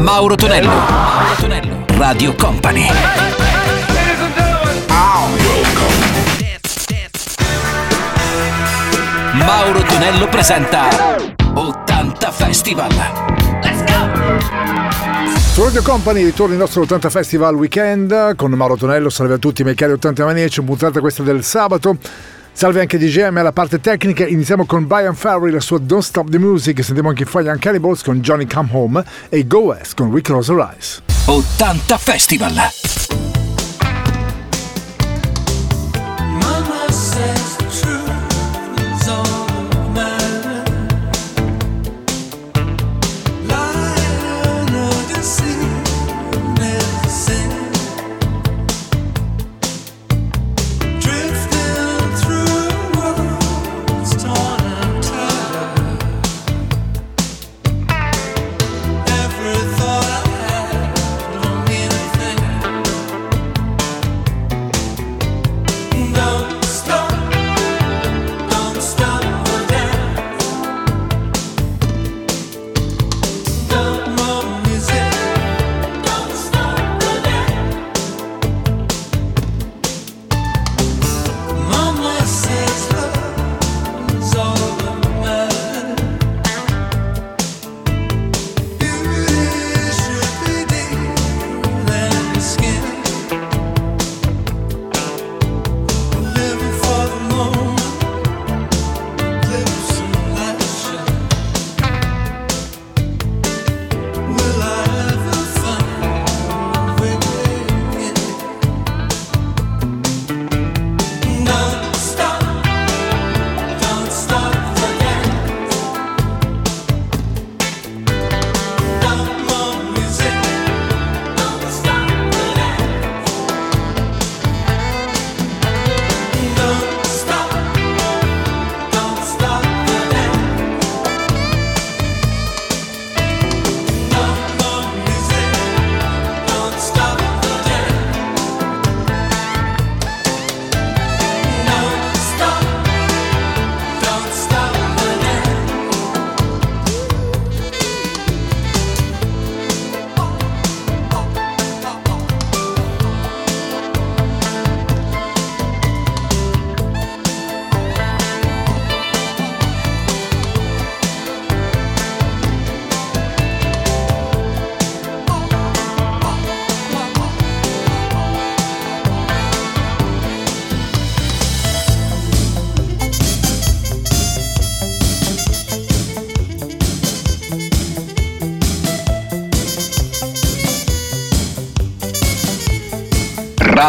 Mauro Tonello. Mauro Tonello. Radio Company. Mauro Tonello presenta 80 Festival. Let's go! Su Radio Company ritorno il nostro 80 Festival Weekend con Mauro Tonello, salve a tutti miei cari 80 un puntata questa del sabato Salve anche DJM alla parte tecnica, iniziamo con Brian Ferry, la sua Don't Stop the Music, sentiamo anche i Fire and Cannibals con Johnny Come Home e Go West con We Close Our Eyes. 80 Festival!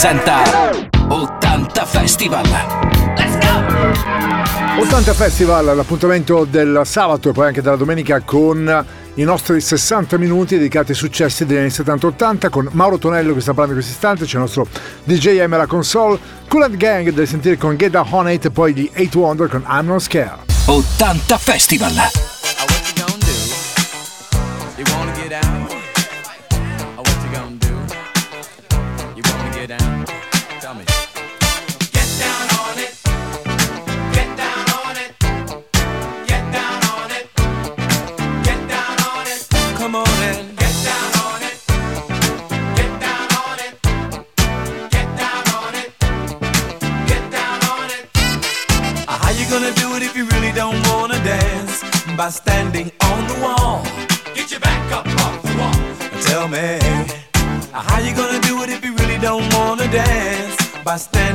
presenta 80 Festival. Let's go! 80 Festival, l'appuntamento del sabato e poi anche della domenica con i nostri 60 minuti dedicati ai successi degli anni 70-80 con Mauro Tonello che sta parlando in questo istante, c'è il nostro DJ M alla console, Coolant Gang da sentire con Get Down On It e poi gli 8 Wonder con I'm Not Scare. 80 Festival. What you gonna do? You wanna get out? tapaste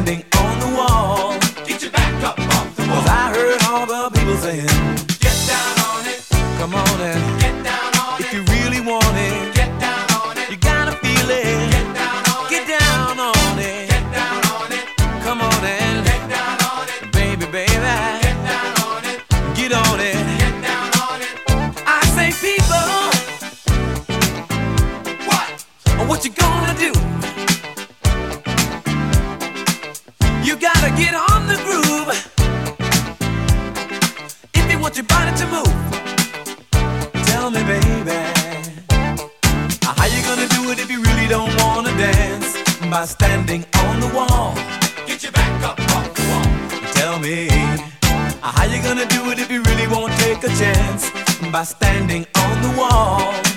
want your body to move. Tell me, baby, how you gonna do it if you really don't wanna dance? By standing on the wall. Get your back up off the wall. Tell me, how you gonna do it if you really won't take a chance? By standing on the wall.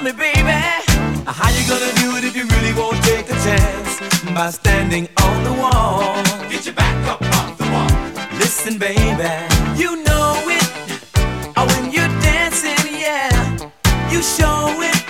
Tell me, baby, how you gonna do it if you really won't take a chance by standing on the wall? Get your back up off the wall. Listen, baby, you know it. Oh, when you're dancing, yeah, you show it.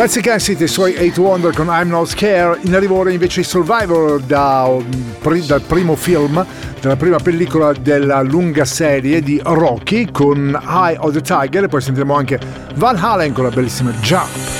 Pezzi Cassi i suoi 8 Wonder con I'm Not Scared, in arrivo ora invece i Survivor da, dal primo film, dalla prima pellicola della lunga serie di Rocky con Eye of the Tiger e poi sentiremo anche Van Halen con la bellissima Jump.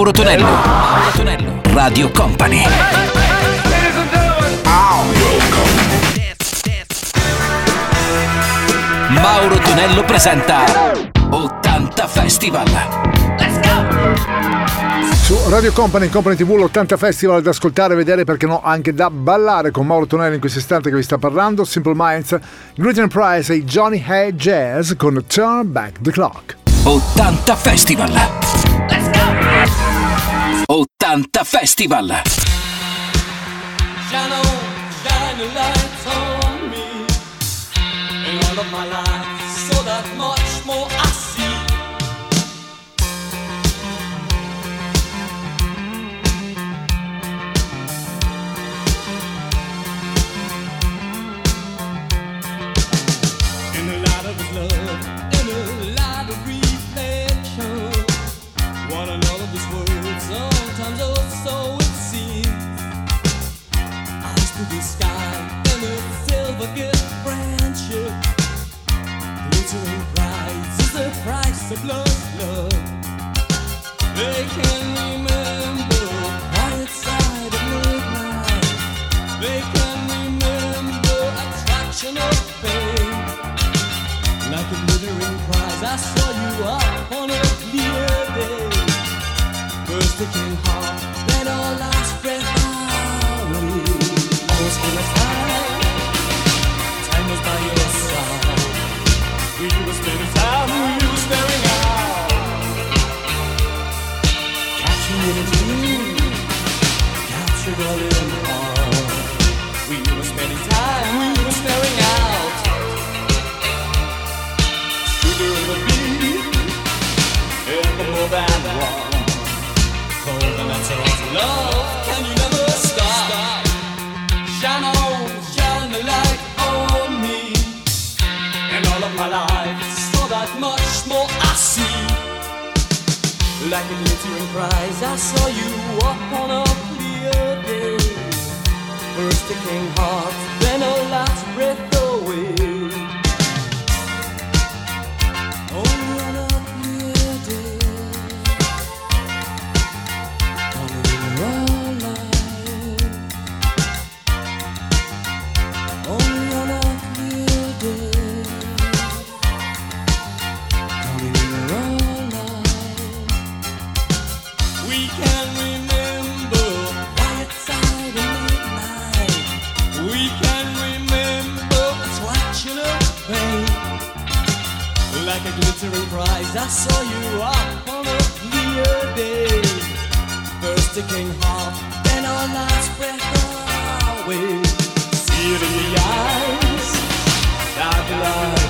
Mauro Tonello. Mauro Tonello. Radio Company. Mauro Tonello presenta 80 Festival. Let's go! Su Radio Company, Company TV, l'80 Festival da ascoltare, vedere perché no, anche da ballare con Mauro Tonello in questo istante che vi sta parlando, Simple Minds, Gluten Price e Johnny Hay Jazz con Turn Back the Clock. 80 Festival. Let's go! 80 Festival. Shine on, shine I saw you up on a clear day, first it came hard. I saw you walk on a clear day. First a king heart, then a last breath away. I saw you up on a clear day. First it came hard, then our last breath away. See it in the eyes, dark light.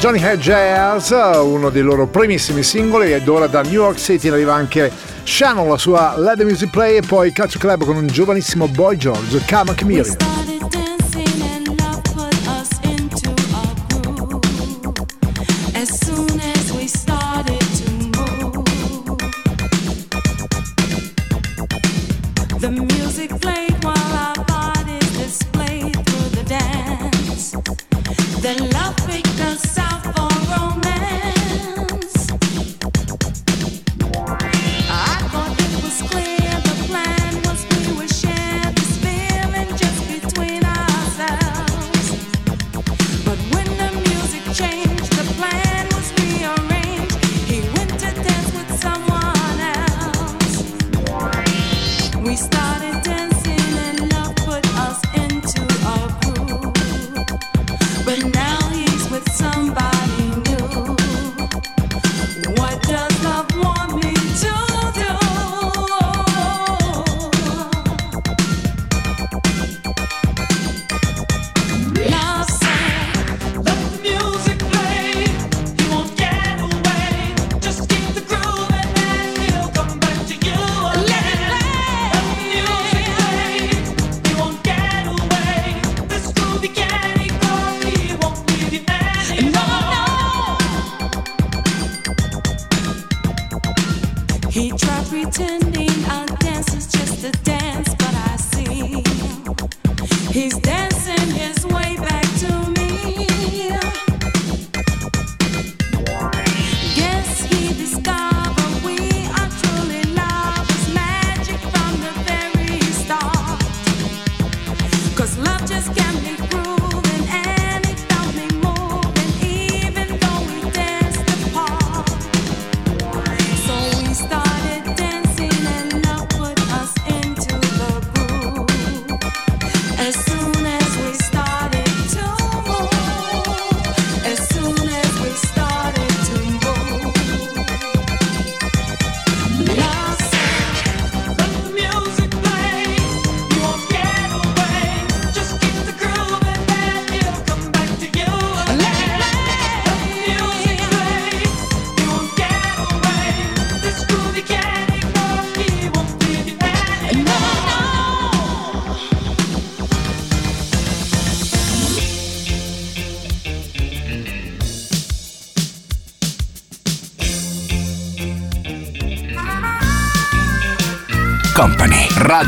Johnny Head Jazz, uno dei loro primissimi singoli, ed ora da New York City arriva anche Shannon, la sua Let the Music Play, e poi Catch Club con un giovanissimo Boy George, Come Chameleon.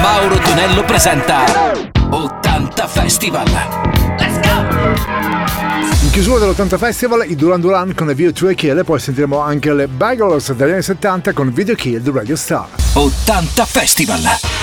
Mauro Tonello presenta 80 Festival. Let's go! In chiusura dell'80 Festival, i Duran Duran con Video to a Kill e poi sentiremo anche le Bagels degli anni 70 con Video Kill The Radio Star. 80 Festival.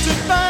stood by.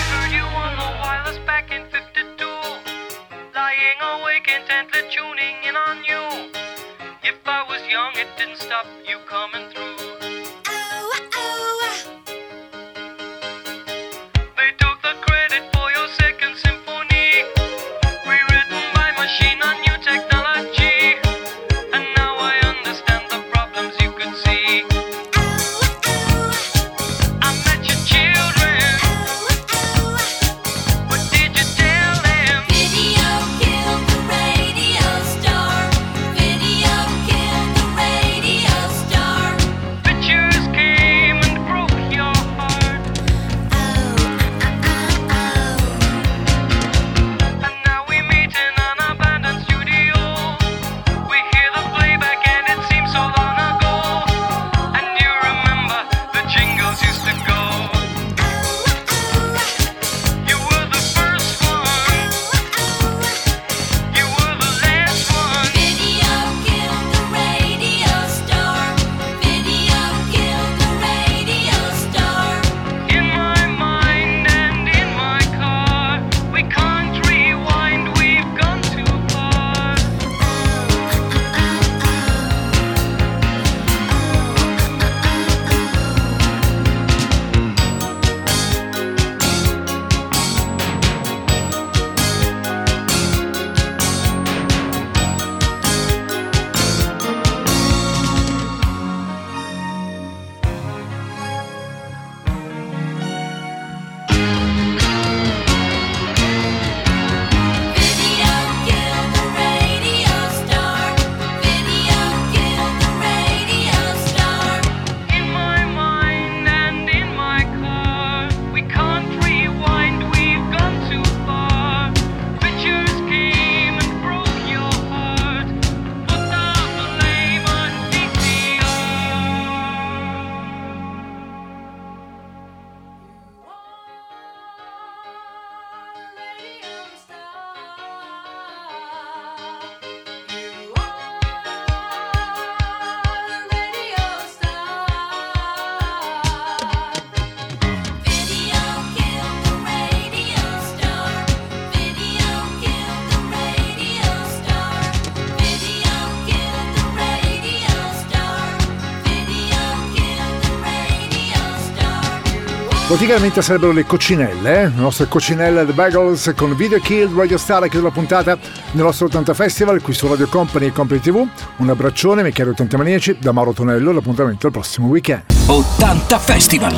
Praticamente sarebbero le coccinelle, eh? le nostre coccinelle The Bagels con Video Kill Radio Star che è la puntata del nostro 80 Festival qui su Radio Company e Company TV. Un abbraccione, mi chiaro 80 maniaci, da Mauro Tonello, l'appuntamento al prossimo weekend. 80 Festival.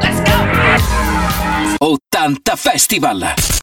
Let's go! 80 Festival.